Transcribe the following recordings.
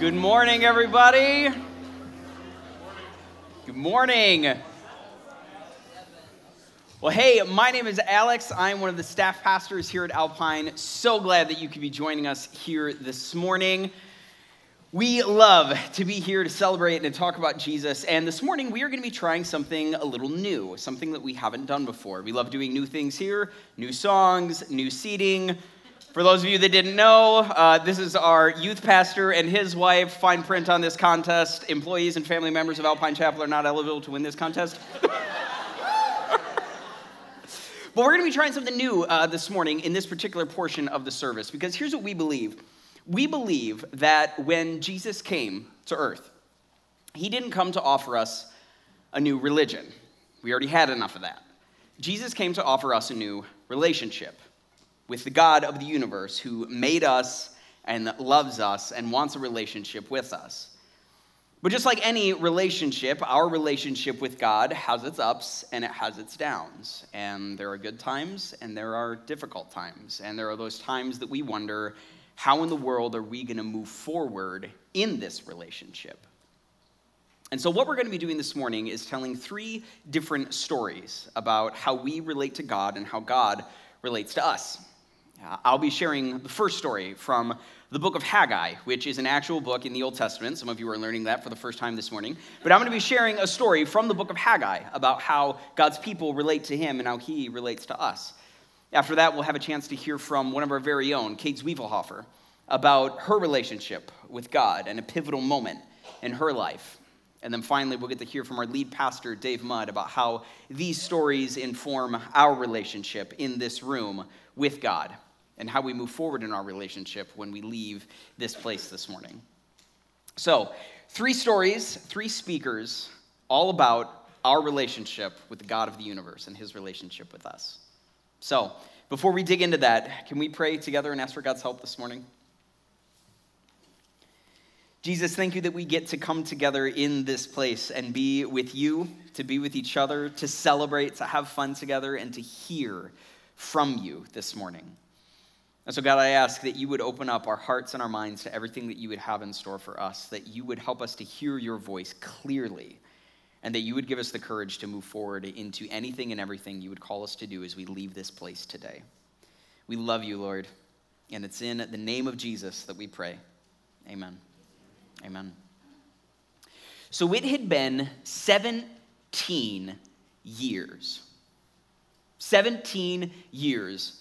Good morning, everybody. Good morning. Well, hey, my name is Alex. I'm one of the staff pastors here at Alpine. So glad that you could be joining us here this morning. We love to be here to celebrate and to talk about Jesus. And this morning, we are going to be trying something a little new, something that we haven't done before. We love doing new things here new songs, new seating. For those of you that didn't know, uh, this is our youth pastor and his wife. Fine print on this contest. Employees and family members of Alpine Chapel are not eligible to win this contest. But we're going to be trying something new uh, this morning in this particular portion of the service because here's what we believe. We believe that when Jesus came to earth, he didn't come to offer us a new religion. We already had enough of that. Jesus came to offer us a new relationship with the God of the universe who made us and loves us and wants a relationship with us. But just like any relationship, our relationship with God has its ups and it has its downs. And there are good times and there are difficult times. And there are those times that we wonder how in the world are we going to move forward in this relationship? And so, what we're going to be doing this morning is telling three different stories about how we relate to God and how God relates to us. Uh, I'll be sharing the first story from the book of Haggai, which is an actual book in the Old Testament. Some of you are learning that for the first time this morning. But I'm going to be sharing a story from the book of Haggai about how God's people relate to him and how he relates to us. After that, we'll have a chance to hear from one of our very own, Kate Zwiefelhofer, about her relationship with God and a pivotal moment in her life. And then finally, we'll get to hear from our lead pastor, Dave Mudd, about how these stories inform our relationship in this room with God and how we move forward in our relationship when we leave this place this morning. So, three stories, three speakers, all about our relationship with the God of the universe and his relationship with us. So, before we dig into that, can we pray together and ask for God's help this morning? Jesus, thank you that we get to come together in this place and be with you, to be with each other, to celebrate, to have fun together, and to hear from you this morning. And so, God, I ask that you would open up our hearts and our minds to everything that you would have in store for us, that you would help us to hear your voice clearly, and that you would give us the courage to move forward into anything and everything you would call us to do as we leave this place today. We love you, Lord, and it's in the name of Jesus that we pray. Amen. Amen. So it had been 17 years. 17 years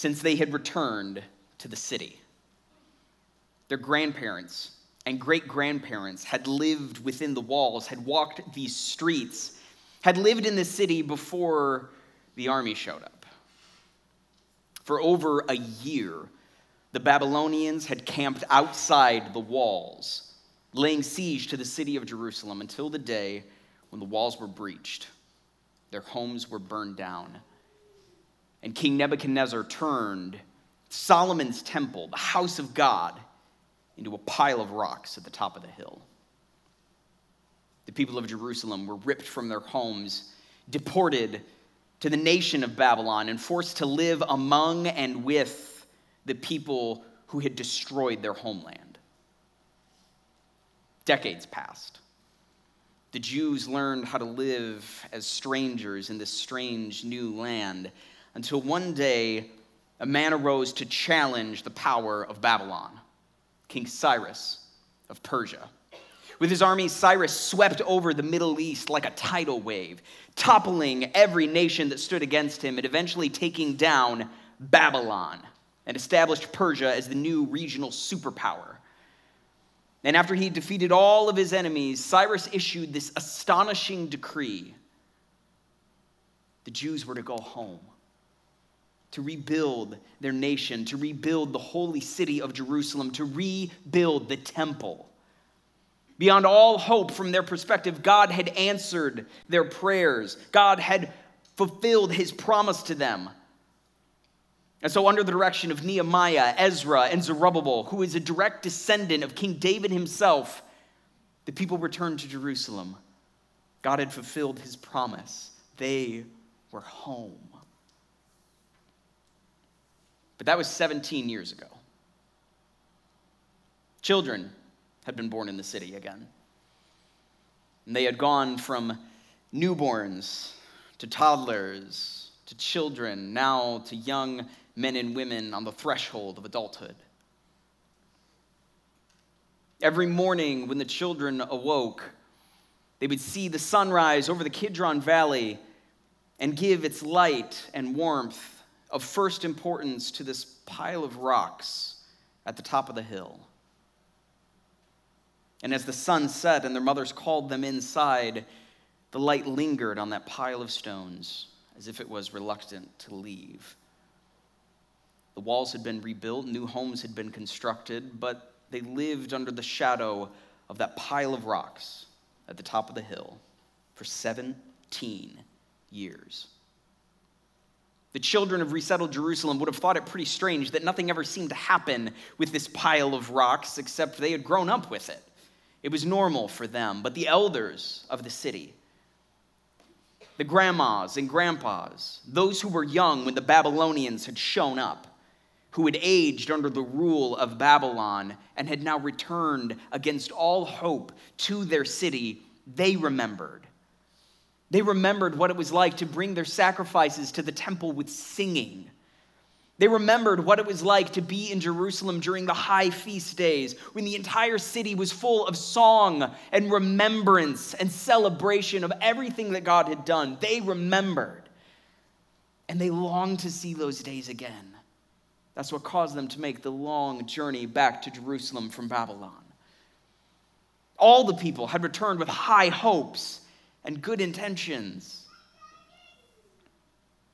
since they had returned to the city. Their grandparents and great grandparents had lived within the walls, had walked these streets, had lived in the city before the army showed up. For over a year, the Babylonians had camped outside the walls, laying siege to the city of Jerusalem until the day when the walls were breached, their homes were burned down and King Nebuchadnezzar turned Solomon's temple, the house of God, into a pile of rocks at the top of the hill. The people of Jerusalem were ripped from their homes, deported to the nation of Babylon, and forced to live among and with the people who had destroyed their homeland. Decades passed. The Jews learned how to live as strangers in this strange new land until one day a man arose to challenge the power of Babylon, King Cyrus of Persia. With his army, Cyrus swept over the Middle East like a tidal wave, toppling every nation that stood against him and eventually taking down Babylon and established Persia as the new regional superpower. And after he defeated all of his enemies, Cyrus issued this astonishing decree the Jews were to go home to rebuild their nation, to rebuild the holy city of Jerusalem, to rebuild the temple. Beyond all hope from their perspective, God had answered their prayers. God had fulfilled his promise to them. And so, under the direction of Nehemiah, Ezra, and Zerubbabel, who is a direct descendant of King David himself, the people returned to Jerusalem. God had fulfilled his promise. They were home. But that was 17 years ago. Children, had been born in the city again. And they had gone from newborns to toddlers to children, now to young men and women on the threshold of adulthood. Every morning when the children awoke, they would see the sunrise over the Kidron Valley and give its light and warmth of first importance to this pile of rocks at the top of the hill. And as the sun set and their mothers called them inside, the light lingered on that pile of stones as if it was reluctant to leave. The walls had been rebuilt, new homes had been constructed, but they lived under the shadow of that pile of rocks at the top of the hill for 17 years. The children of resettled Jerusalem would have thought it pretty strange that nothing ever seemed to happen with this pile of rocks except they had grown up with it. It was normal for them. But the elders of the city, the grandmas and grandpas, those who were young when the Babylonians had shown up, who had aged under the rule of Babylon and had now returned against all hope to their city, they remembered. They remembered what it was like to bring their sacrifices to the temple with singing they remembered what it was like to be in Jerusalem during the high feast days when the entire city was full of song and remembrance and celebration of everything that God had done. They remembered. And they longed to see those days again. That's what caused them to make the long journey back to Jerusalem from Babylon. All the people had returned with high hopes and good intentions.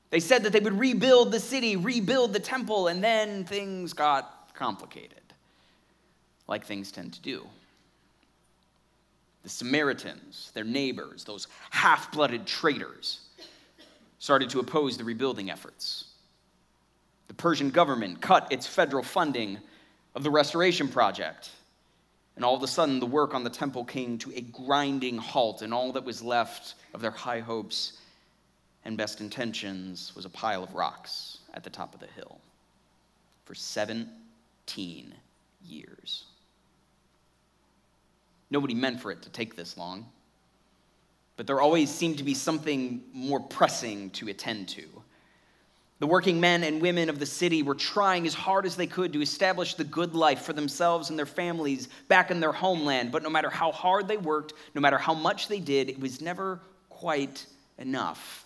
They said that they would rebuild the city, rebuild the temple, and then things got complicated, like things tend to do. The Samaritans, their neighbors, those half blooded traitors, started to oppose the rebuilding efforts. The Persian government cut its federal funding of the restoration project. And all of a sudden, the work on the temple came to a grinding halt, and all that was left of their high hopes and best intentions was a pile of rocks at the top of the hill for 17 years. Nobody meant for it to take this long, but there always seemed to be something more pressing to attend to. The working men and women of the city were trying as hard as they could to establish the good life for themselves and their families back in their homeland, but no matter how hard they worked, no matter how much they did, it was never quite enough.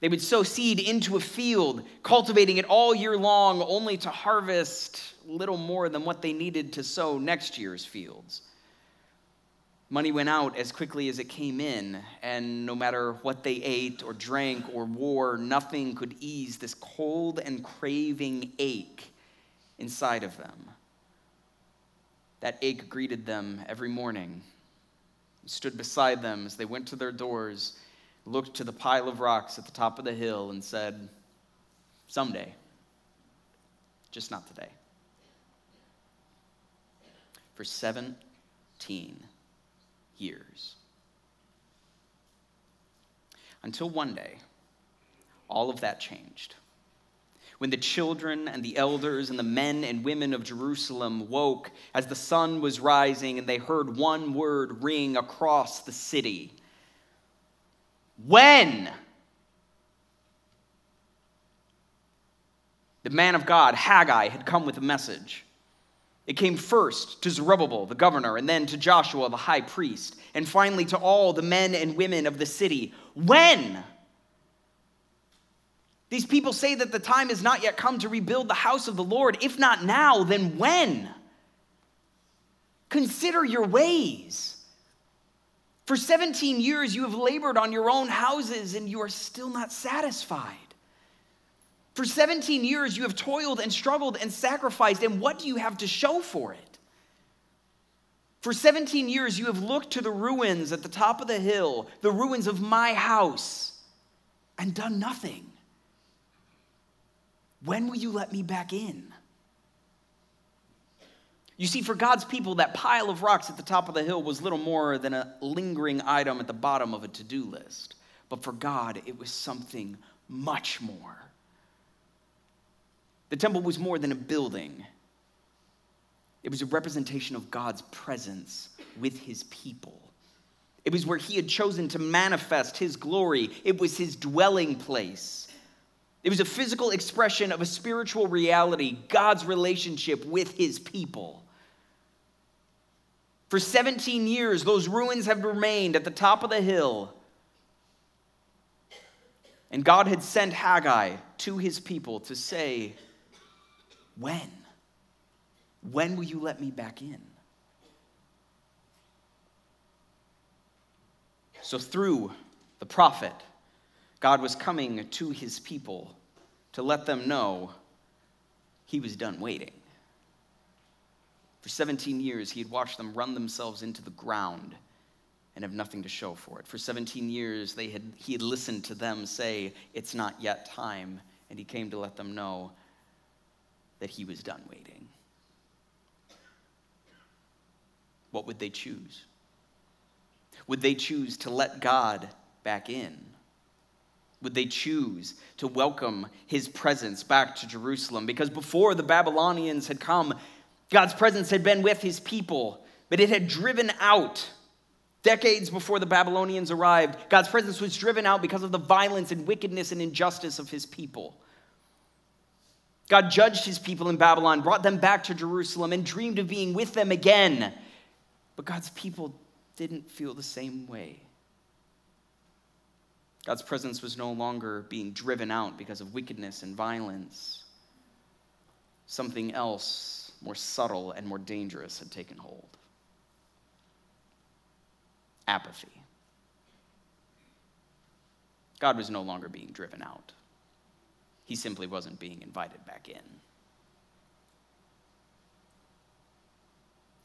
They would sow seed into a field, cultivating it all year long, only to harvest little more than what they needed to sow next year's fields. Money went out as quickly as it came in, and no matter what they ate or drank or wore, nothing could ease this cold and craving ache inside of them. That ache greeted them every morning, stood beside them as they went to their doors looked to the pile of rocks at the top of the hill and said, Someday, just not today. For 17 years. Until one day, all of that changed. When the children and the elders and the men and women of Jerusalem woke as the sun was rising and they heard one word ring across the city when the man of God, Haggai, had come with a message. It came first to Zerubbabel, the governor, and then to Joshua, the high priest, and finally to all the men and women of the city. When? These people say that the time has not yet come to rebuild the house of the Lord. If not now, then when? Consider your ways. For 17 years, you have labored on your own houses and you are still not satisfied. For 17 years, you have toiled and struggled and sacrificed, and what do you have to show for it? For 17 years, you have looked to the ruins at the top of the hill, the ruins of my house, and done nothing. When will you let me back in? You see, for God's people, that pile of rocks at the top of the hill was little more than a lingering item at the bottom of a to do list. But for God, it was something much more. The temple was more than a building, it was a representation of God's presence with his people. It was where he had chosen to manifest his glory, it was his dwelling place. It was a physical expression of a spiritual reality, God's relationship with his people. For 17 years, those ruins have remained at the top of the hill. And God had sent Haggai to his people to say, When? When will you let me back in? So, through the prophet, God was coming to his people to let them know he was done waiting. For 17 years, he had watched them run themselves into the ground and have nothing to show for it. For 17 years, they had, he had listened to them say, It's not yet time, and he came to let them know that he was done waiting. What would they choose? Would they choose to let God back in? Would they choose to welcome his presence back to Jerusalem? Because before the Babylonians had come, God's presence had been with his people, but it had driven out. Decades before the Babylonians arrived, God's presence was driven out because of the violence and wickedness and injustice of his people. God judged his people in Babylon, brought them back to Jerusalem, and dreamed of being with them again. But God's people didn't feel the same way. God's presence was no longer being driven out because of wickedness and violence. Something else more subtle, and more dangerous had taken hold apathy. God was no longer being driven out, He simply wasn't being invited back in.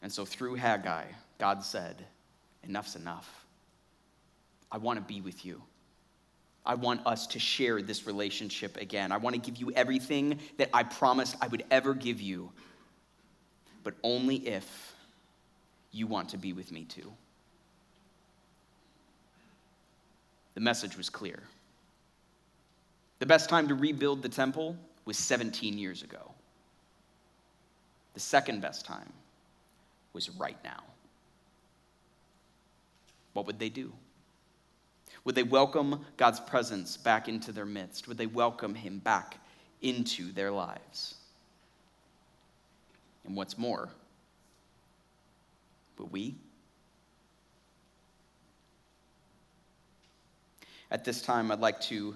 And so through Haggai, God said, Enough's enough. I want to be with you. I want us to share this relationship again. I want to give you everything that I promised I would ever give you but only if you want to be with me too. The message was clear. The best time to rebuild the temple was 17 years ago. The second best time was right now. What would they do? Would they welcome God's presence back into their midst? Would they welcome Him back into their lives? And what's more, would we? At this time, I'd like to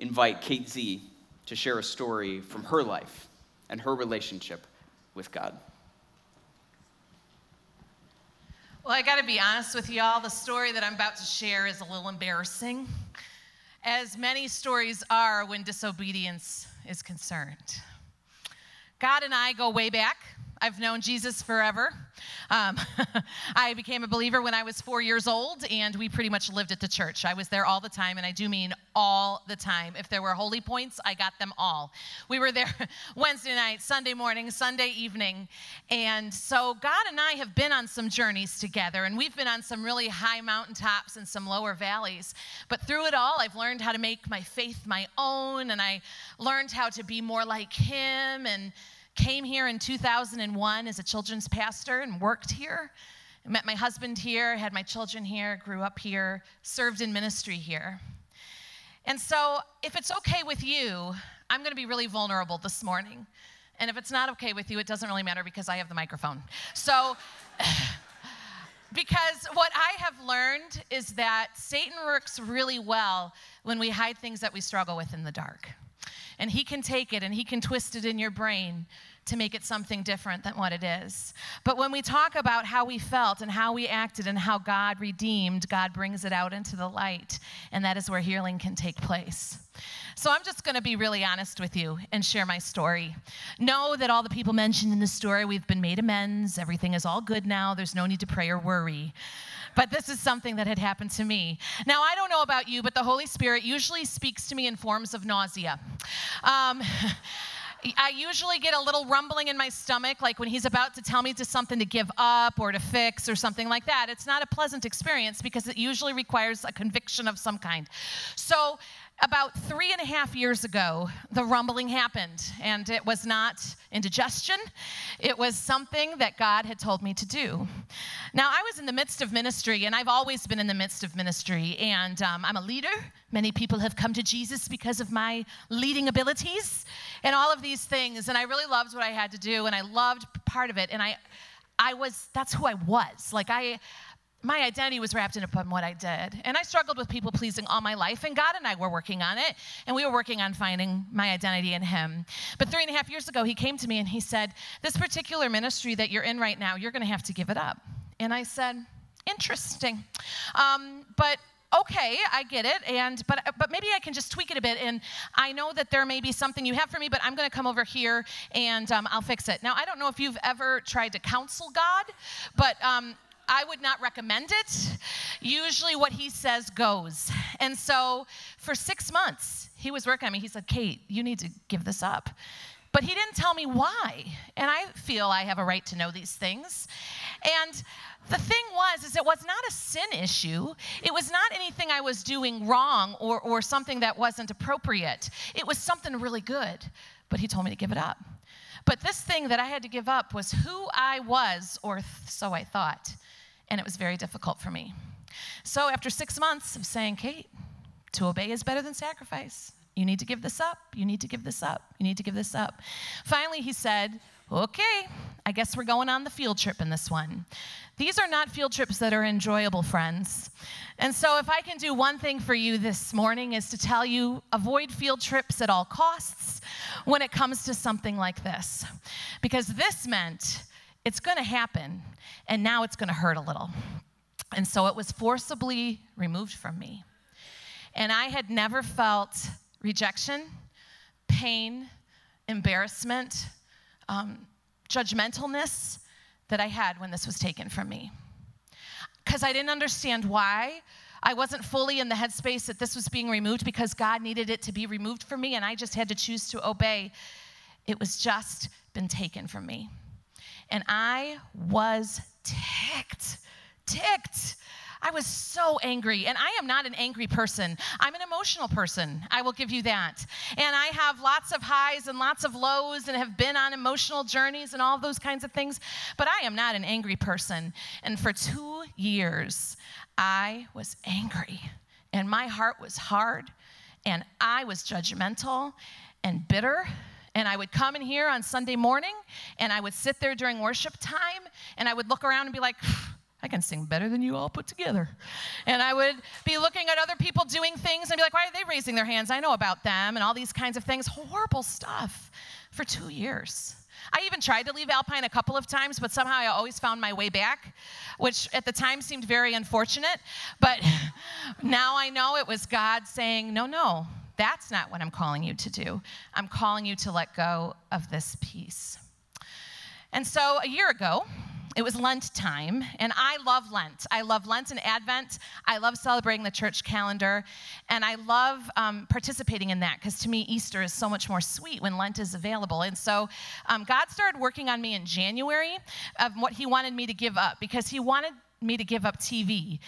invite Kate Z to share a story from her life and her relationship with God. Well, I got to be honest with y'all. The story that I'm about to share is a little embarrassing, as many stories are when disobedience is concerned. God and I go way back. I've known Jesus forever. Um, I became a believer when I was four years old, and we pretty much lived at the church. I was there all the time, and I do mean all the time. If there were holy points, I got them all. We were there Wednesday night, Sunday morning, Sunday evening. And so God and I have been on some journeys together, and we've been on some really high mountaintops and some lower valleys. But through it all, I've learned how to make my faith my own, and I learned how to be more like Him and came here in 2001 as a children's pastor and worked here. I met my husband here, had my children here, grew up here, served in ministry here. And so, if it's okay with you, I'm going to be really vulnerable this morning. And if it's not okay with you, it doesn't really matter because I have the microphone. So, because what I have learned is that Satan works really well when we hide things that we struggle with in the dark. And he can take it and he can twist it in your brain to make it something different than what it is. But when we talk about how we felt and how we acted and how God redeemed, God brings it out into the light. And that is where healing can take place. So I'm just going to be really honest with you and share my story. Know that all the people mentioned in the story, we've been made amends. Everything is all good now. There's no need to pray or worry. But this is something that had happened to me. Now, I don't know about you, but the Holy Spirit usually speaks to me in forms of nausea. Um, I usually get a little rumbling in my stomach, like when he's about to tell me to something to give up or to fix or something like that. It's not a pleasant experience because it usually requires a conviction of some kind. So about three and a half years ago, the rumbling happened, and it was not indigestion. It was something that God had told me to do. Now, I was in the midst of ministry, and I've always been in the midst of ministry, and um, I'm a leader. Many people have come to Jesus because of my leading abilities and all of these things, and I really loved what I had to do, and I loved part of it, and I, I was, that's who I was. Like, I, my identity was wrapped in upon what I did. And I struggled with people pleasing all my life, and God and I were working on it, and we were working on finding my identity in Him. But three and a half years ago, He came to me and He said, This particular ministry that you're in right now, you're going to have to give it up. And I said, Interesting. Um, but okay i get it and but but maybe i can just tweak it a bit and i know that there may be something you have for me but i'm going to come over here and um, i'll fix it now i don't know if you've ever tried to counsel god but um, I would not recommend it. Usually, what he says goes. And so, for six months, he was working on me. He said, Kate, you need to give this up. But he didn't tell me why. And I feel I have a right to know these things. And the thing was is it was not a sin issue it was not anything i was doing wrong or, or something that wasn't appropriate it was something really good but he told me to give it up but this thing that i had to give up was who i was or th- so i thought and it was very difficult for me. So after six months of saying, Kate, to obey is better than sacrifice. You need to give this up. You need to give this up. You need to give this up. Finally, he said, Okay, I guess we're going on the field trip in this one. These are not field trips that are enjoyable, friends. And so, if I can do one thing for you this morning, is to tell you avoid field trips at all costs when it comes to something like this. Because this meant it's going to happen, and now it's going to hurt a little. And so it was forcibly removed from me. And I had never felt rejection, pain, embarrassment, um, judgmentalness that I had when this was taken from me. Because I didn't understand why. I wasn't fully in the headspace that this was being removed because God needed it to be removed from me, and I just had to choose to obey. It was just been taken from me and I was ticked, ticked. I was so angry, and I am not an angry person. I'm an emotional person. I will give you that. And I have lots of highs and lots of lows and have been on emotional journeys and all those kinds of things, but I am not an angry person. And for two years, I was angry, and my heart was hard, and I was judgmental and bitter and I would come in here on Sunday morning and I would sit there during worship time and I would look around and be like, I can sing better than you all put together. And I would be looking at other people doing things and be like, why are they raising their hands? I know about them and all these kinds of things. Horrible stuff for two years. I even tried to leave Alpine a couple of times, but somehow I always found my way back, which at the time seemed very unfortunate. But now I know it was God saying, no, no, that's not what I'm calling you to do. I'm calling you to let go of this piece. And so a year ago, it was Lent time, and I love Lent. I love Lent and Advent. I love celebrating the church calendar, and I love um, participating in that because to me, Easter is so much more sweet when Lent is available. And so um, God started working on me in January of what He wanted me to give up because He wanted me to give up TV.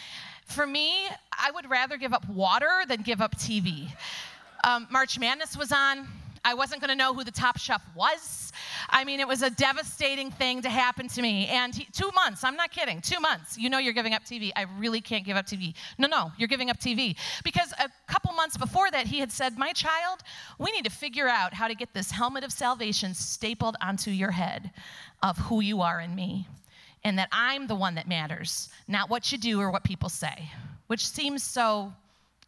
For me, I would rather give up water than give up TV. Um, March Madness was on. I wasn't going to know who the top chef was. I mean, it was a devastating thing to happen to me. And he, two months, I'm not kidding, two months, you know you're giving up TV. I really can't give up TV. No, no, you're giving up TV. Because a couple months before that, he had said, My child, we need to figure out how to get this helmet of salvation stapled onto your head of who you are in me. And that I'm the one that matters, not what you do or what people say, which seems so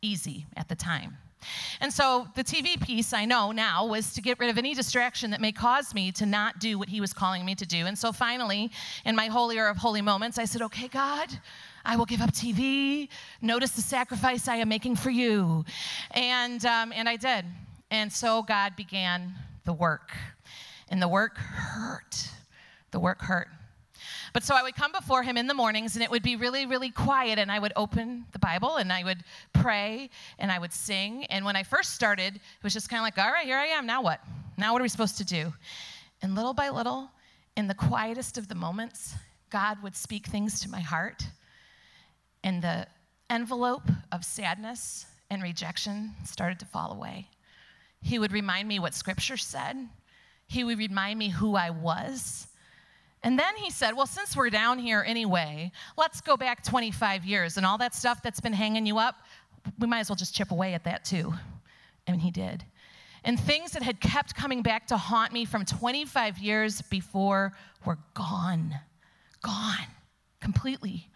easy at the time. And so the TV piece I know now was to get rid of any distraction that may cause me to not do what he was calling me to do. And so finally, in my holier of holy moments, I said, Okay, God, I will give up TV. Notice the sacrifice I am making for you. And, um, and I did. And so God began the work. And the work hurt. The work hurt. But so I would come before him in the mornings and it would be really, really quiet. And I would open the Bible and I would pray and I would sing. And when I first started, it was just kind of like, all right, here I am. Now what? Now what are we supposed to do? And little by little, in the quietest of the moments, God would speak things to my heart. And the envelope of sadness and rejection started to fall away. He would remind me what scripture said, he would remind me who I was. And then he said, Well, since we're down here anyway, let's go back 25 years and all that stuff that's been hanging you up, we might as well just chip away at that too. And he did. And things that had kept coming back to haunt me from 25 years before were gone. Gone completely.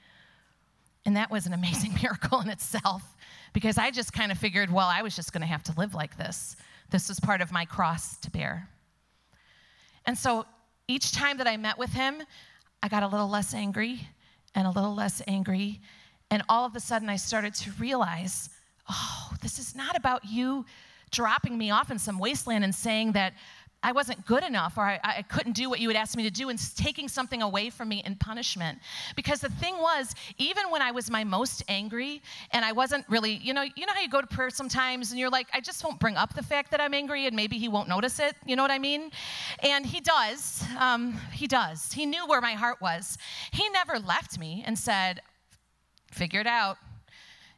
And that was an amazing miracle in itself because I just kind of figured, well, I was just going to have to live like this. This was part of my cross to bear. And so each time that I met with him, I got a little less angry and a little less angry. And all of a sudden, I started to realize oh, this is not about you dropping me off in some wasteland and saying that I wasn't good enough or I, I, couldn't do what you had asked me to do and taking something away from me in punishment. Because the thing was, even when I was my most angry and I wasn't really, you know, you know how you go to prayer sometimes and you're like, I just won't bring up the fact that I'm angry and maybe he won't notice it. You know what I mean? And he does. Um, he does. He knew where my heart was. He never left me and said, figure it out.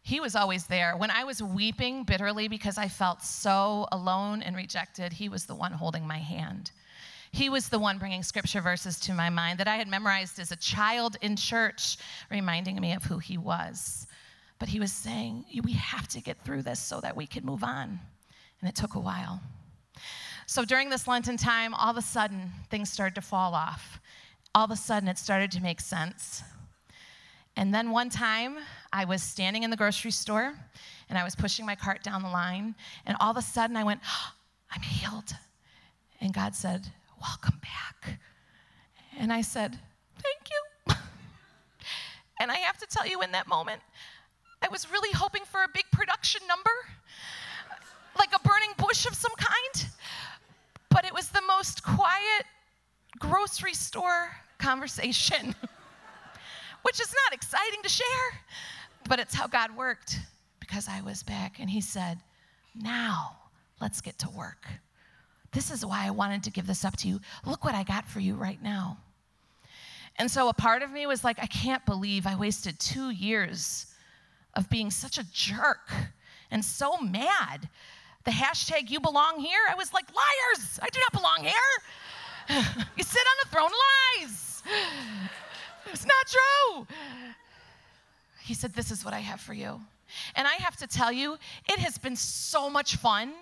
He was always there. When I was weeping bitterly because I felt so alone and rejected, He was the one holding my hand. He was the one bringing scripture verses to my mind that I had memorized as a child in church, reminding me of who He was. But He was saying, We have to get through this so that we can move on. And it took a while. So during this Lenten time, all of a sudden, things started to fall off. All of a sudden, it started to make sense. And then one time, I was standing in the grocery store and I was pushing my cart down the line, and all of a sudden I went, oh, I'm healed. And God said, Welcome back. And I said, Thank you. and I have to tell you, in that moment, I was really hoping for a big production number, like a burning bush of some kind. But it was the most quiet grocery store conversation. which is not exciting to share, but it's how God worked because I was back. And He said, Now let's get to work. This is why I wanted to give this up to you. Look what I got for you right now. And so a part of me was like, I can't believe I wasted two years of being such a jerk and so mad. The hashtag you belong here, I was like, liars, I do not belong here. you sit on the throne, of lies. It's not true. He said, This is what I have for you. And I have to tell you, it has been so much fun.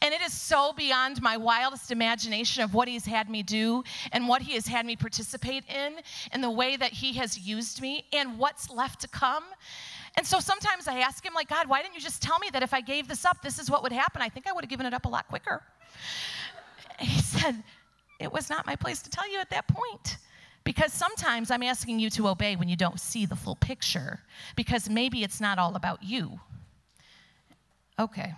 And it is so beyond my wildest imagination of what He's had me do and what He has had me participate in, and the way that He has used me, and what's left to come. And so sometimes I ask Him, like, God, why didn't you just tell me that if I gave this up, this is what would happen? I think I would have given it up a lot quicker. He said, It was not my place to tell you at that point. Because sometimes I'm asking you to obey when you don't see the full picture, because maybe it's not all about you. Okay.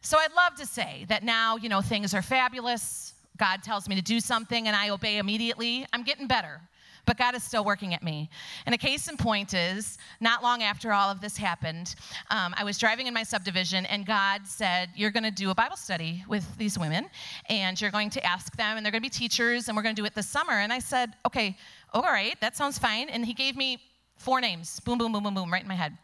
So I'd love to say that now, you know, things are fabulous. God tells me to do something and I obey immediately. I'm getting better but God is still working at me. And a case in point is not long after all of this happened, um, I was driving in my subdivision, and God said, You're going to do a Bible study with these women, and you're going to ask them, and they're going to be teachers, and we're going to do it this summer. And I said, Okay, all right, that sounds fine. And He gave me four names boom, boom, boom, boom, boom, right in my head.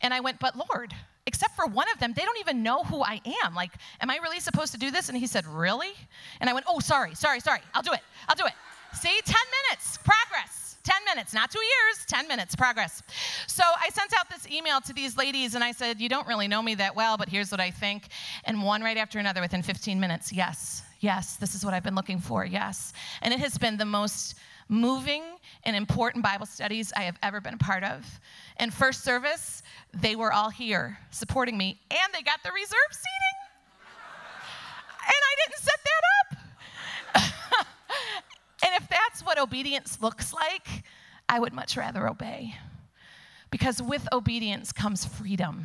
And I went, But Lord, except for one of them, they don't even know who I am. Like, am I really supposed to do this? And he said, Really? And I went, Oh, sorry, sorry, sorry. I'll do it. I'll do it. See, 10 minutes, progress. 10 minutes, not two years, 10 minutes, progress. So I sent out this email to these ladies and I said, You don't really know me that well, but here's what I think. And one right after another within 15 minutes, yes, yes, this is what I've been looking for, yes. And it has been the most moving and important Bible studies I have ever been a part of. In first service, they were all here supporting me, and they got the reserve seating. And I didn't sit that up. And if that's what obedience looks like, I would much rather obey. Because with obedience comes freedom.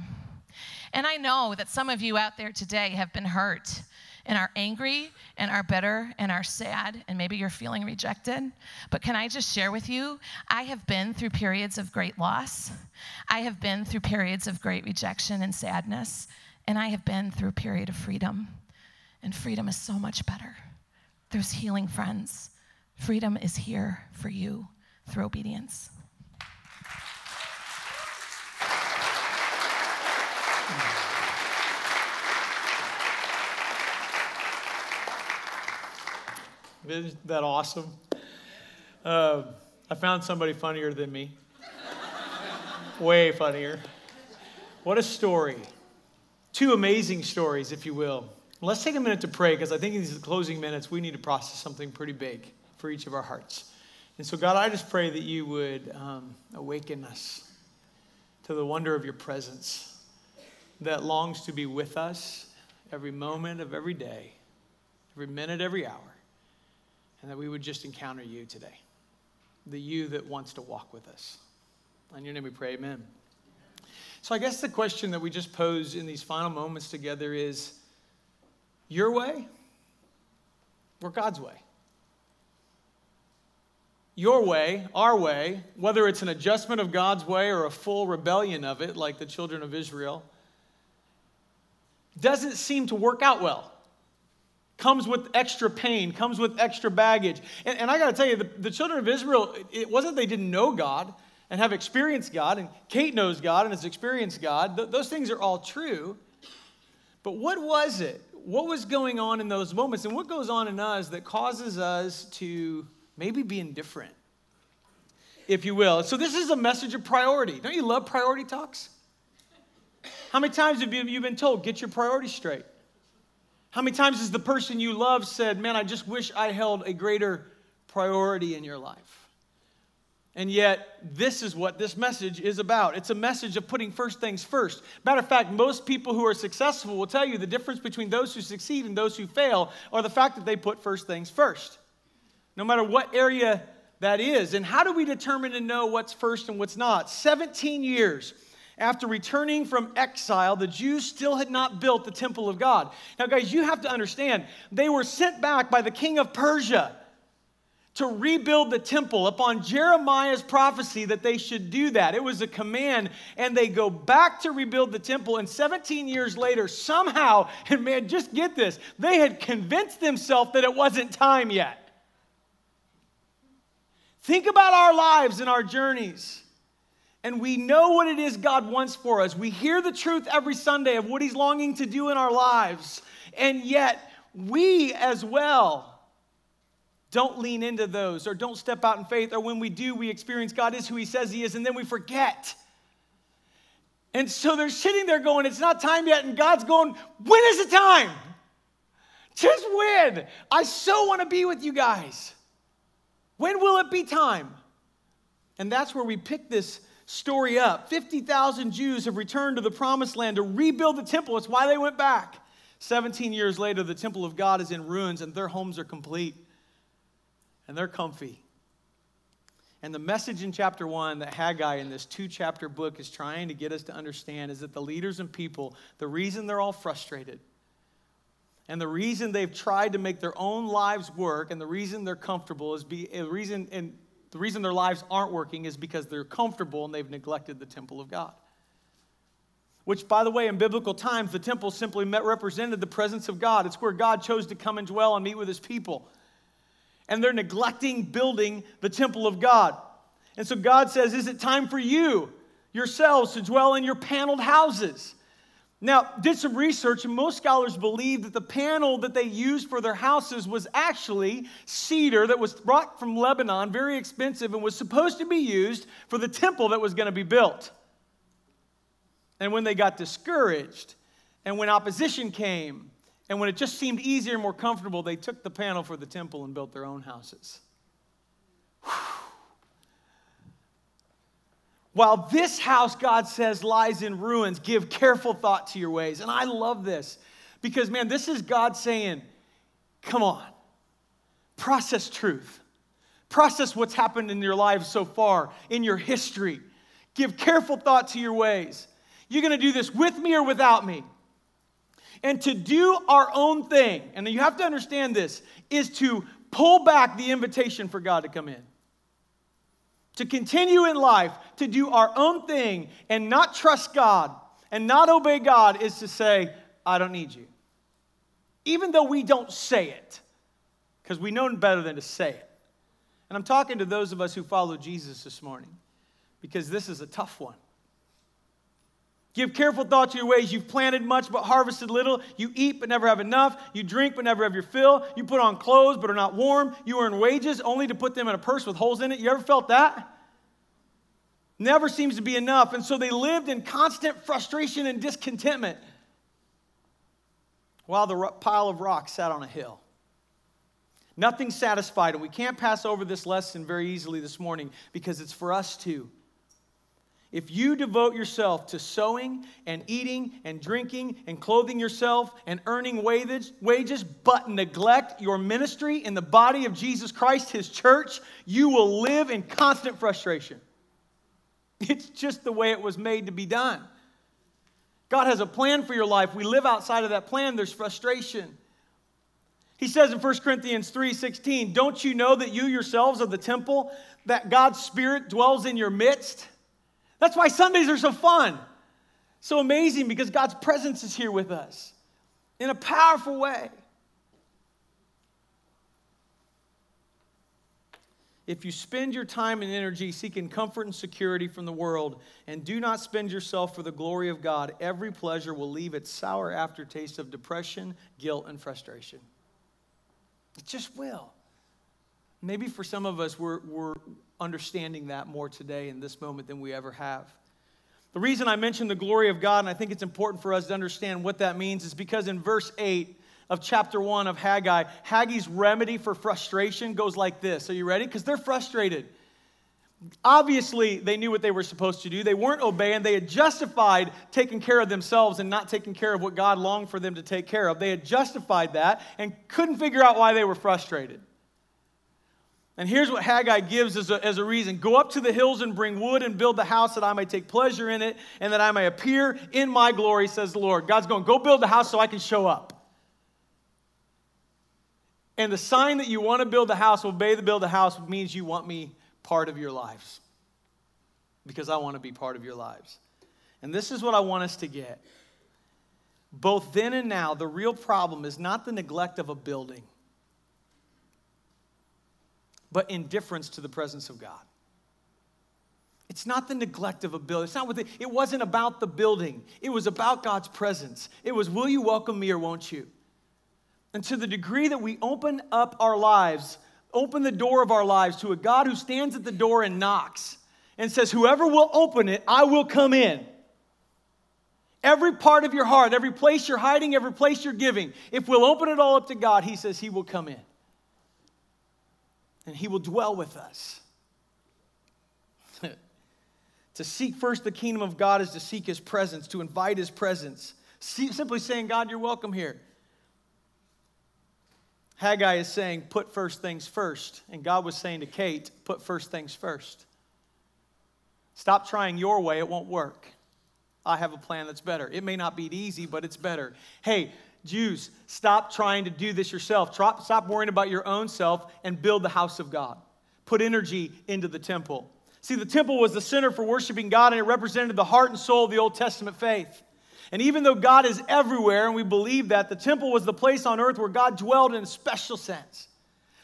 And I know that some of you out there today have been hurt and are angry and are bitter and are sad, and maybe you're feeling rejected. But can I just share with you? I have been through periods of great loss, I have been through periods of great rejection and sadness, and I have been through a period of freedom. And freedom is so much better. There's healing, friends. Freedom is here for you through obedience. Isn't that awesome? Uh, I found somebody funnier than me. Way funnier. What a story. Two amazing stories, if you will. Let's take a minute to pray because I think in these closing minutes we need to process something pretty big for each of our hearts. And so, God, I just pray that you would um, awaken us to the wonder of your presence that longs to be with us every moment of every day, every minute, every hour, and that we would just encounter you today, the you that wants to walk with us. In your name we pray, amen. So, I guess the question that we just pose in these final moments together is your way or God's way? Your way, our way, whether it's an adjustment of God's way or a full rebellion of it, like the children of Israel, doesn't seem to work out well. Comes with extra pain, comes with extra baggage. And, and I got to tell you, the, the children of Israel, it wasn't they didn't know God and have experienced God, and Kate knows God and has experienced God. Th- those things are all true. But what was it? What was going on in those moments? And what goes on in us that causes us to maybe be indifferent, if you will? So, this is a message of priority. Don't you love priority talks? How many times have you been told, get your priorities straight? How many times has the person you love said, man, I just wish I held a greater priority in your life? And yet, this is what this message is about. It's a message of putting first things first. Matter of fact, most people who are successful will tell you the difference between those who succeed and those who fail are the fact that they put first things first, no matter what area that is. And how do we determine and know what's first and what's not? 17 years after returning from exile, the Jews still had not built the temple of God. Now, guys, you have to understand, they were sent back by the king of Persia to rebuild the temple upon Jeremiah's prophecy that they should do that. It was a command, and they go back to rebuild the temple. And 17 years later, somehow, and man, just get this, they had convinced themselves that it wasn't time yet. Think about our lives and our journeys. And we know what it is God wants for us. We hear the truth every Sunday of what He's longing to do in our lives. And yet, we as well don't lean into those or don't step out in faith, or when we do, we experience God is who He says He is, and then we forget. And so they're sitting there going, It's not time yet. And God's going, When is the time? Just when? I so want to be with you guys. When will it be time? And that's where we pick this story up. 50,000 Jews have returned to the promised land to rebuild the temple. It's why they went back. 17 years later, the temple of God is in ruins and their homes are complete and they're comfy. And the message in chapter one that Haggai in this two chapter book is trying to get us to understand is that the leaders and people, the reason they're all frustrated, and the reason they've tried to make their own lives work, and the reason they're comfortable is be the reason and the reason their lives aren't working is because they're comfortable and they've neglected the temple of God. Which, by the way, in biblical times, the temple simply met, represented the presence of God. It's where God chose to come and dwell and meet with his people and they're neglecting building the temple of God. And so God says, Is it time for you yourselves to dwell in your paneled houses? Now, did some research, and most scholars believe that the panel that they used for their houses was actually cedar that was brought from Lebanon, very expensive, and was supposed to be used for the temple that was going to be built. And when they got discouraged, and when opposition came, and when it just seemed easier and more comfortable, they took the panel for the temple and built their own houses. Whew. While this house, God says, lies in ruins, give careful thought to your ways. And I love this because, man, this is God saying, come on, process truth, process what's happened in your lives so far, in your history. Give careful thought to your ways. You're going to do this with me or without me and to do our own thing, and you have to understand this, is to pull back the invitation for God to come in. To continue in life, to do our own thing and not trust God and not obey God is to say, I don't need you. Even though we don't say it, because we know better than to say it. And I'm talking to those of us who follow Jesus this morning, because this is a tough one. Give careful thought to your ways. You've planted much but harvested little. You eat but never have enough. You drink but never have your fill. You put on clothes but are not warm. You earn wages only to put them in a purse with holes in it. You ever felt that? Never seems to be enough. And so they lived in constant frustration and discontentment while the pile of rocks sat on a hill. Nothing satisfied. And we can't pass over this lesson very easily this morning because it's for us too. If you devote yourself to sowing and eating and drinking and clothing yourself and earning wages, but neglect your ministry in the body of Jesus Christ, his church, you will live in constant frustration. It's just the way it was made to be done. God has a plan for your life. We live outside of that plan, there's frustration. He says in 1 Corinthians 3:16, "Don't you know that you yourselves are the temple that God's spirit dwells in your midst?" That's why Sundays are so fun. So amazing because God's presence is here with us in a powerful way. If you spend your time and energy seeking comfort and security from the world and do not spend yourself for the glory of God, every pleasure will leave its sour aftertaste of depression, guilt, and frustration. It just will. Maybe for some of us, we're, we're understanding that more today in this moment than we ever have. The reason I mention the glory of God, and I think it's important for us to understand what that means, is because in verse 8 of chapter 1 of Haggai, Haggai's remedy for frustration goes like this. Are you ready? Because they're frustrated. Obviously, they knew what they were supposed to do. They weren't obeying. They had justified taking care of themselves and not taking care of what God longed for them to take care of. They had justified that and couldn't figure out why they were frustrated. And here's what Haggai gives as a, as a reason Go up to the hills and bring wood and build the house that I may take pleasure in it and that I may appear in my glory, says the Lord. God's going, Go build the house so I can show up. And the sign that you want to build the house, obey the build the house, means you want me part of your lives. Because I want to be part of your lives. And this is what I want us to get. Both then and now, the real problem is not the neglect of a building but indifference to the presence of God. It's not the neglect of a building. It's not what the, it wasn't about the building. It was about God's presence. It was, will you welcome me or won't you? And to the degree that we open up our lives, open the door of our lives to a God who stands at the door and knocks and says, Whoever will open it, I will come in. Every part of your heart, every place you're hiding, every place you're giving, if we'll open it all up to God, He says He will come in and he will dwell with us. to seek first the kingdom of God is to seek his presence, to invite his presence. See, simply saying, God, you're welcome here. Haggai is saying, put first things first. And God was saying to Kate, put first things first. Stop trying your way, it won't work. I have a plan that's better. It may not be easy, but it's better. Hey, Jews, stop trying to do this yourself. Stop worrying about your own self and build the house of God. Put energy into the temple. See, the temple was the center for worshiping God, and it represented the heart and soul of the Old Testament faith. And even though God is everywhere, and we believe that, the temple was the place on earth where God dwelled in a special sense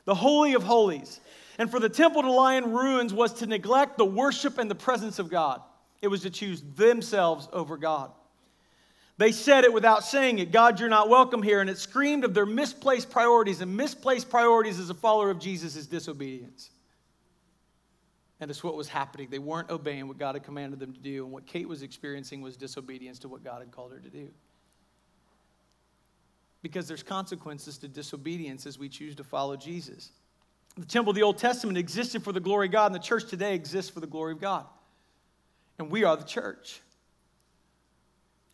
the Holy of Holies. And for the temple to lie in ruins was to neglect the worship and the presence of God, it was to choose themselves over God. They said it without saying it God, you're not welcome here. And it screamed of their misplaced priorities. And misplaced priorities as a follower of Jesus is disobedience. And it's what was happening. They weren't obeying what God had commanded them to do. And what Kate was experiencing was disobedience to what God had called her to do. Because there's consequences to disobedience as we choose to follow Jesus. The temple of the Old Testament existed for the glory of God, and the church today exists for the glory of God. And we are the church.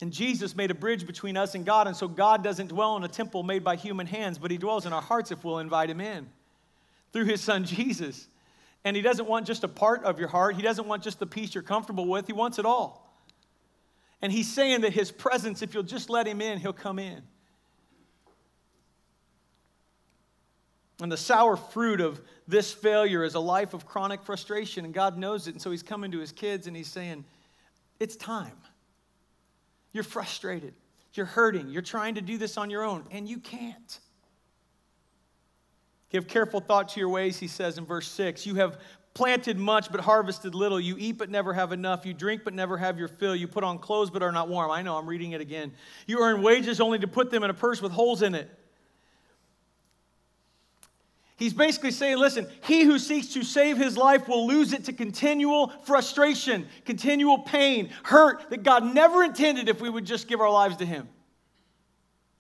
And Jesus made a bridge between us and God. And so God doesn't dwell in a temple made by human hands, but He dwells in our hearts if we'll invite Him in through His Son Jesus. And He doesn't want just a part of your heart, He doesn't want just the piece you're comfortable with, He wants it all. And He's saying that His presence, if you'll just let Him in, He'll come in. And the sour fruit of this failure is a life of chronic frustration, and God knows it. And so He's coming to His kids and He's saying, It's time. You're frustrated. You're hurting. You're trying to do this on your own, and you can't. Give careful thought to your ways, he says in verse 6. You have planted much but harvested little. You eat but never have enough. You drink but never have your fill. You put on clothes but are not warm. I know, I'm reading it again. You earn wages only to put them in a purse with holes in it. He's basically saying, listen, he who seeks to save his life will lose it to continual frustration, continual pain, hurt that God never intended if we would just give our lives to him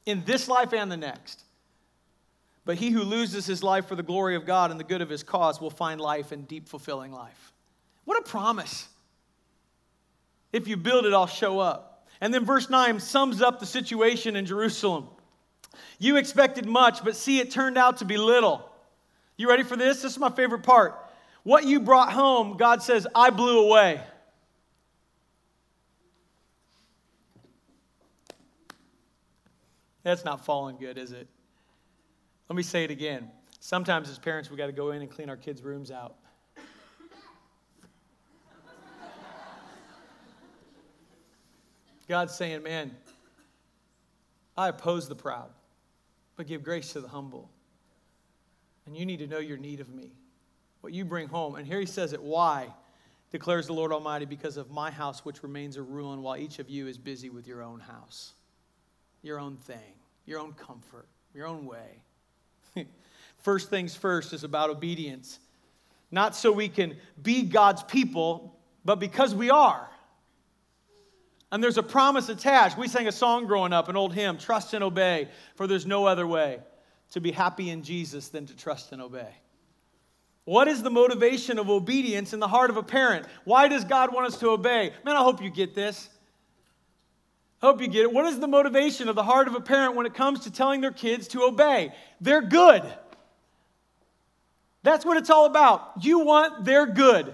in this life and the next. But he who loses his life for the glory of God and the good of his cause will find life and deep, fulfilling life. What a promise. If you build it, I'll show up. And then verse 9 sums up the situation in Jerusalem. You expected much, but see, it turned out to be little. You ready for this? This is my favorite part. What you brought home, God says, I blew away. That's not falling good, is it? Let me say it again. Sometimes, as parents, we got to go in and clean our kids' rooms out. God's saying, man, I oppose the proud, but give grace to the humble. And you need to know your need of me, what you bring home. And here he says it why? Declares the Lord Almighty, because of my house which remains a ruin, while each of you is busy with your own house, your own thing, your own comfort, your own way. first things first is about obedience. Not so we can be God's people, but because we are. And there's a promise attached. We sang a song growing up, an old hymn trust and obey, for there's no other way to be happy in Jesus than to trust and obey. What is the motivation of obedience in the heart of a parent? Why does God want us to obey? Man, I hope you get this. I hope you get it. What is the motivation of the heart of a parent when it comes to telling their kids to obey? They're good. That's what it's all about. You want their good.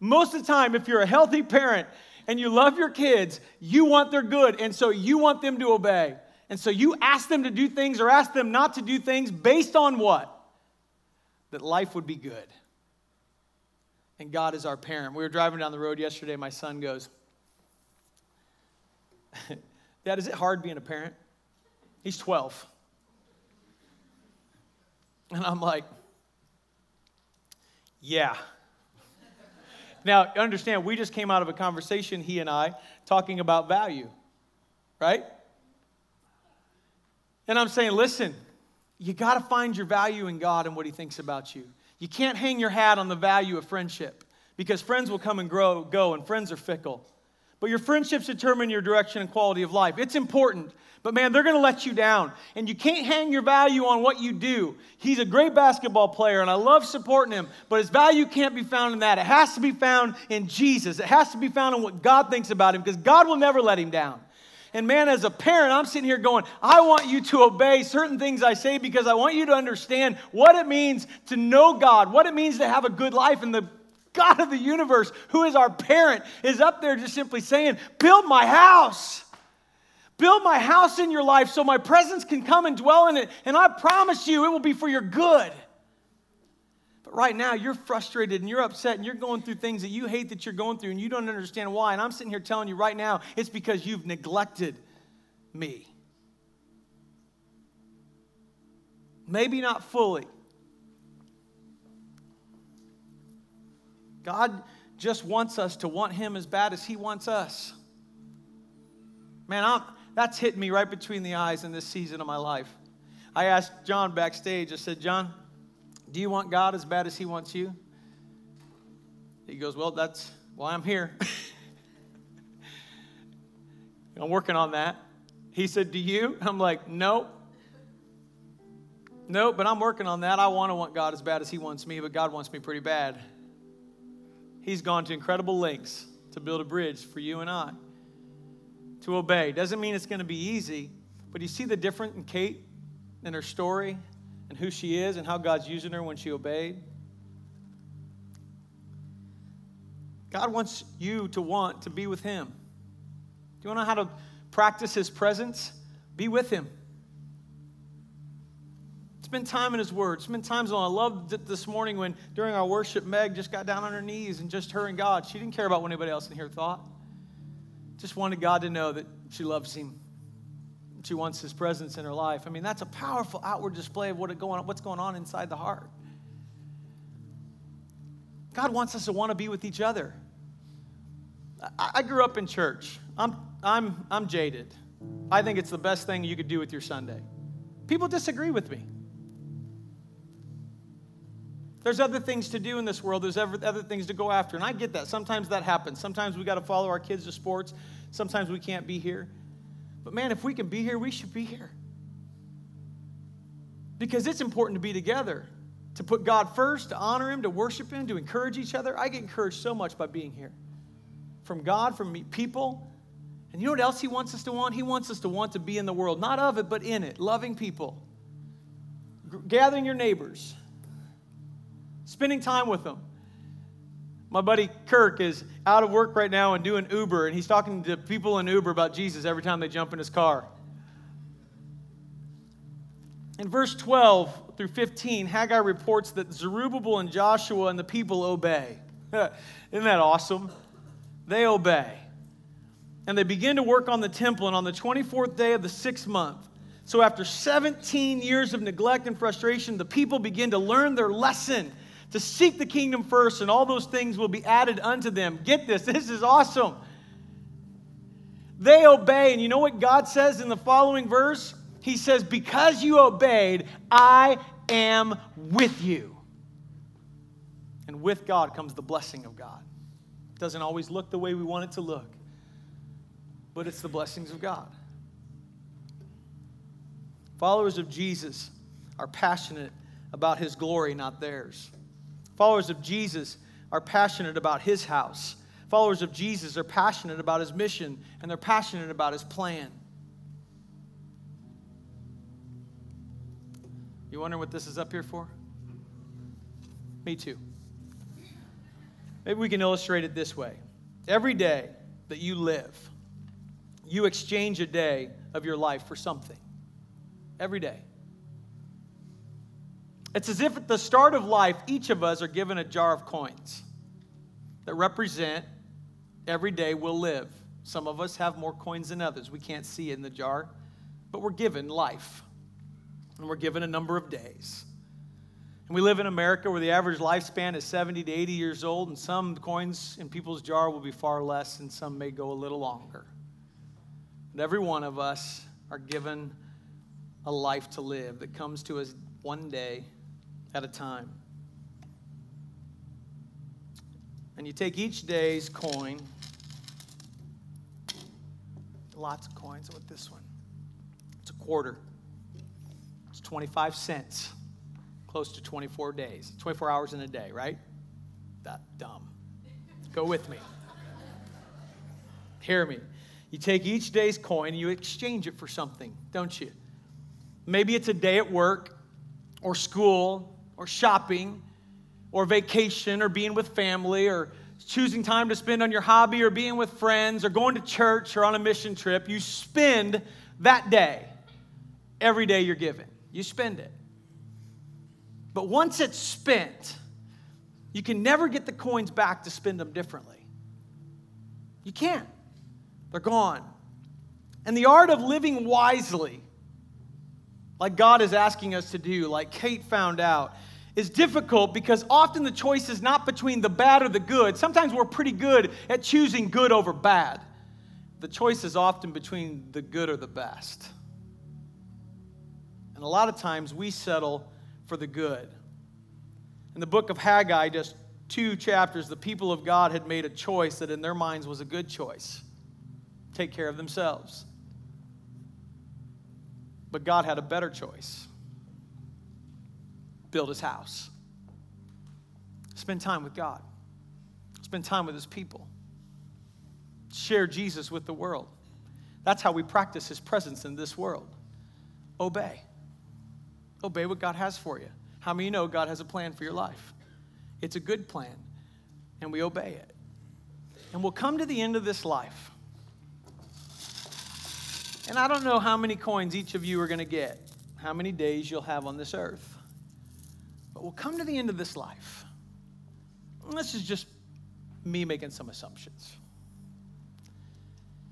Most of the time, if you're a healthy parent and you love your kids, you want their good. And so you want them to obey. And so you ask them to do things or ask them not to do things based on what? That life would be good. And God is our parent. We were driving down the road yesterday. My son goes, Dad, is it hard being a parent? He's 12. And I'm like, yeah. now, understand, we just came out of a conversation, he and I, talking about value, right? And I'm saying, listen, you got to find your value in God and what He thinks about you. You can't hang your hat on the value of friendship because friends will come and grow, go, and friends are fickle. But your friendships determine your direction and quality of life. It's important, but man, they're going to let you down. And you can't hang your value on what you do. He's a great basketball player, and I love supporting him, but his value can't be found in that. It has to be found in Jesus, it has to be found in what God thinks about him because God will never let him down. And man, as a parent, I'm sitting here going, I want you to obey certain things I say because I want you to understand what it means to know God, what it means to have a good life. And the God of the universe, who is our parent, is up there just simply saying, Build my house. Build my house in your life so my presence can come and dwell in it. And I promise you, it will be for your good. But right now, you're frustrated and you're upset and you're going through things that you hate that you're going through and you don't understand why. And I'm sitting here telling you right now, it's because you've neglected me. Maybe not fully. God just wants us to want Him as bad as He wants us. Man, I'm, that's hitting me right between the eyes in this season of my life. I asked John backstage, I said, John, do you want God as bad as He wants you? He goes, Well, that's why I'm here. I'm working on that. He said, Do you? I'm like, Nope. Nope, but I'm working on that. I want to want God as bad as He wants me, but God wants me pretty bad. He's gone to incredible lengths to build a bridge for you and I to obey. Doesn't mean it's going to be easy, but you see the difference in Kate and her story? And who she is and how God's using her when she obeyed. God wants you to want to be with Him. Do you want to know how to practice His presence? Be with Him. Spend time in His Word. Spend time on. I loved it this morning when during our worship, Meg just got down on her knees and just her and God. She didn't care about what anybody else in here thought. Just wanted God to know that she loves Him she wants his presence in her life. I mean, that's a powerful outward display of what going, what's going on inside the heart. God wants us to want to be with each other. I, I grew up in church. I'm, I'm, I'm jaded. I think it's the best thing you could do with your Sunday. People disagree with me. There's other things to do in this world. There's other things to go after. And I get that. Sometimes that happens. Sometimes we got to follow our kids to sports. Sometimes we can't be here. But man, if we can be here, we should be here. Because it's important to be together, to put God first, to honor Him, to worship Him, to encourage each other. I get encouraged so much by being here. From God, from people. And you know what else He wants us to want? He wants us to want to be in the world, not of it, but in it, loving people, gathering your neighbors, spending time with them. My buddy Kirk is out of work right now and doing Uber, and he's talking to people in Uber about Jesus every time they jump in his car. In verse 12 through 15, Haggai reports that Zerubbabel and Joshua and the people obey. Isn't that awesome? They obey. And they begin to work on the temple, and on the 24th day of the sixth month, so after 17 years of neglect and frustration, the people begin to learn their lesson to seek the kingdom first, and all those things will be added unto them. Get this, this is awesome. They obey, and you know what God says in the following verse? He says, Because you obeyed, I am with you. And with God comes the blessing of God. It doesn't always look the way we want it to look, but it's the blessings of God. Followers of Jesus are passionate about his glory, not theirs. Followers of Jesus are passionate about his house. Followers of Jesus are passionate about his mission and they're passionate about his plan. You wonder what this is up here for? Me too. Maybe we can illustrate it this way. Every day that you live, you exchange a day of your life for something. Every day. It's as if at the start of life, each of us are given a jar of coins that represent every day we'll live. Some of us have more coins than others. We can't see in the jar, but we're given life and we're given a number of days. And we live in America where the average lifespan is 70 to 80 years old, and some coins in people's jar will be far less, and some may go a little longer. But every one of us are given a life to live that comes to us one day at a time. And you take each day's coin, lots of coins with this one. It's a quarter. it's 25 cents, close to 24 days, 24 hours in a day, right? That dumb. Go with me. Hear me. You take each day's coin and you exchange it for something, don't you? Maybe it's a day at work or school or shopping or vacation or being with family or choosing time to spend on your hobby or being with friends or going to church or on a mission trip. You spend that day every day you're given you spend it. But once it's spent, you can never get the coins back to spend them differently. You can't, they're gone. And the art of living wisely, like God is asking us to do, like Kate found out, is difficult because often the choice is not between the bad or the good. Sometimes we're pretty good at choosing good over bad. The choice is often between the good or the best. And a lot of times we settle for the good. In the book of Haggai, just two chapters, the people of God had made a choice that in their minds was a good choice take care of themselves. But God had a better choice build his house, spend time with God, spend time with his people, share Jesus with the world. That's how we practice his presence in this world. Obey. Obey what God has for you. How many know God has a plan for your life? It's a good plan, and we obey it. And we'll come to the end of this life. And I don't know how many coins each of you are going to get, how many days you'll have on this earth. But we'll come to the end of this life. And this is just me making some assumptions.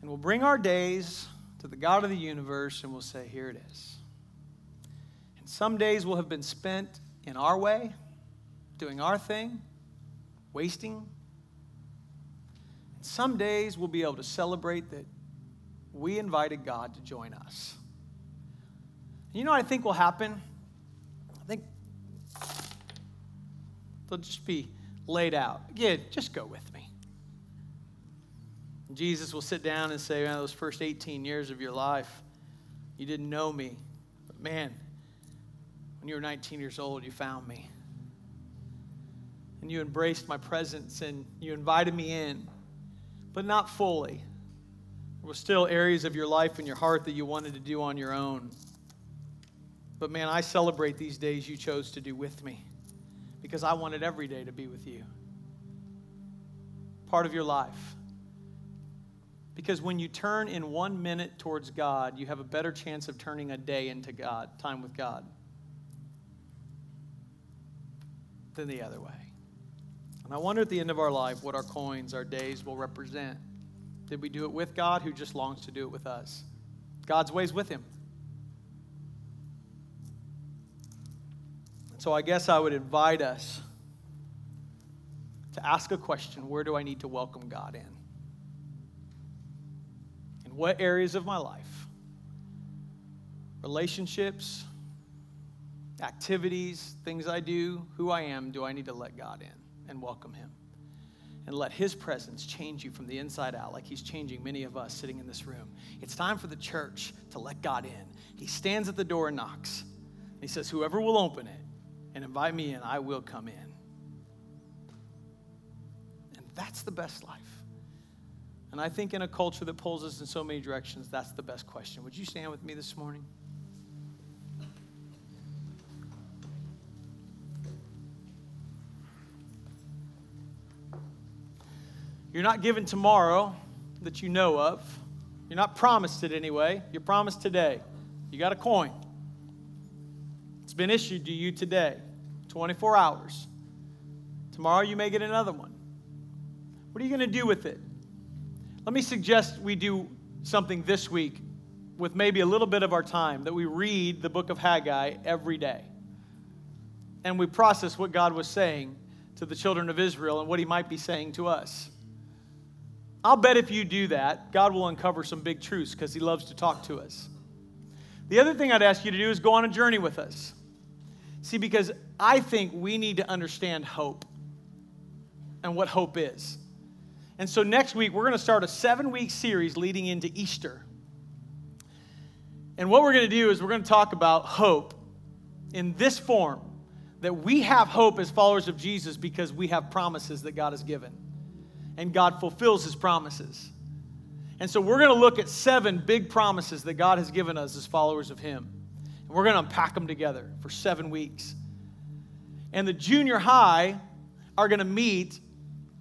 And we'll bring our days to the God of the universe and we'll say, Here it is. And some days will have been spent in our way, doing our thing, wasting. And Some days we'll be able to celebrate that we invited God to join us. You know what I think will happen? They'll just be laid out. Yeah, just go with me. Jesus will sit down and say, Man, those first 18 years of your life, you didn't know me. But man, when you were 19 years old, you found me. And you embraced my presence and you invited me in, but not fully. There were still areas of your life and your heart that you wanted to do on your own. But man, I celebrate these days you chose to do with me because I wanted every day to be with you. Part of your life. Because when you turn in one minute towards God, you have a better chance of turning a day into God, time with God, than the other way. And I wonder at the end of our life what our coins, our days will represent. Did we do it with God who just longs to do it with us? God's ways with Him. So I guess I would invite us to ask a question where do I need to welcome God in? In what areas of my life? Relationships, activities, things I do, who I am, do I need to let God in and welcome Him? And let His presence change you from the inside out, like He's changing many of us sitting in this room. It's time for the church to let God in. He stands at the door and knocks. He says, Whoever will open it, and invite me in, I will come in. And that's the best life. And I think in a culture that pulls us in so many directions, that's the best question. Would you stand with me this morning? You're not given tomorrow that you know of. You're not promised it anyway. You're promised today. You got a coin. It's been issued to you today. 24 hours. Tomorrow you may get another one. What are you going to do with it? Let me suggest we do something this week with maybe a little bit of our time that we read the book of Haggai every day. And we process what God was saying to the children of Israel and what he might be saying to us. I'll bet if you do that, God will uncover some big truths because he loves to talk to us. The other thing I'd ask you to do is go on a journey with us. See, because I think we need to understand hope and what hope is. And so next week, we're going to start a seven week series leading into Easter. And what we're going to do is we're going to talk about hope in this form that we have hope as followers of Jesus because we have promises that God has given. And God fulfills his promises. And so we're going to look at seven big promises that God has given us as followers of him. And we're going to unpack them together for seven weeks. And the junior high are going to meet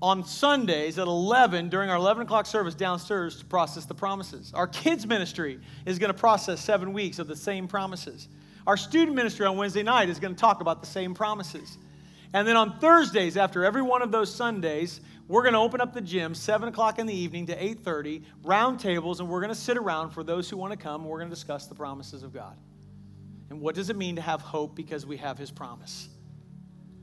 on Sundays at 11 during our 11 o'clock service downstairs to process the promises. Our kids' ministry is going to process seven weeks of the same promises. Our student ministry on Wednesday night is going to talk about the same promises. And then on Thursdays, after every one of those Sundays, we're going to open up the gym 7 o'clock in the evening to 8.30 round tables and we're going to sit around for those who want to come we're going to discuss the promises of god and what does it mean to have hope because we have his promise?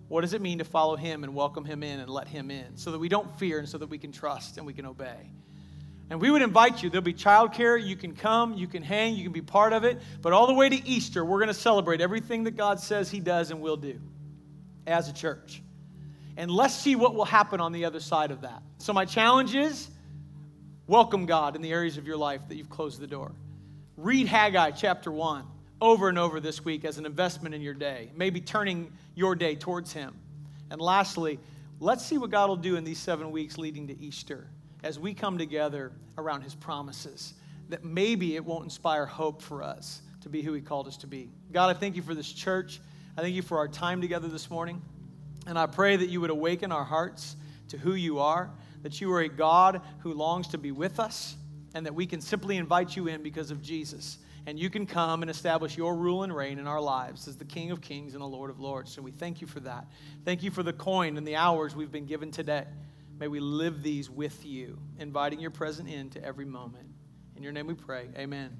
What does it mean to follow him and welcome him in and let him in so that we don't fear and so that we can trust and we can obey? And we would invite you. There'll be childcare. You can come, you can hang, you can be part of it. But all the way to Easter, we're going to celebrate everything that God says He does and will do as a church. And let's see what will happen on the other side of that. So, my challenge is welcome God in the areas of your life that you've closed the door. Read Haggai chapter 1 over and over this week as an investment in your day, maybe turning your day towards Him. And lastly, let's see what God will do in these seven weeks leading to Easter as we come together around His promises, that maybe it won't inspire hope for us to be who He called us to be. God, I thank you for this church. I thank you for our time together this morning. And I pray that you would awaken our hearts to who you are, that you are a God who longs to be with us, and that we can simply invite you in because of Jesus and you can come and establish your rule and reign in our lives as the King of Kings and the Lord of Lords. So we thank you for that. Thank you for the coin and the hours we've been given today. May we live these with you, inviting your present into every moment. In your name we pray. Amen.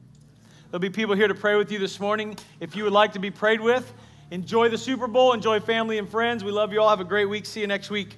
There'll be people here to pray with you this morning. If you would like to be prayed with, enjoy the Super Bowl, enjoy family and friends. We love you all. Have a great week. See you next week.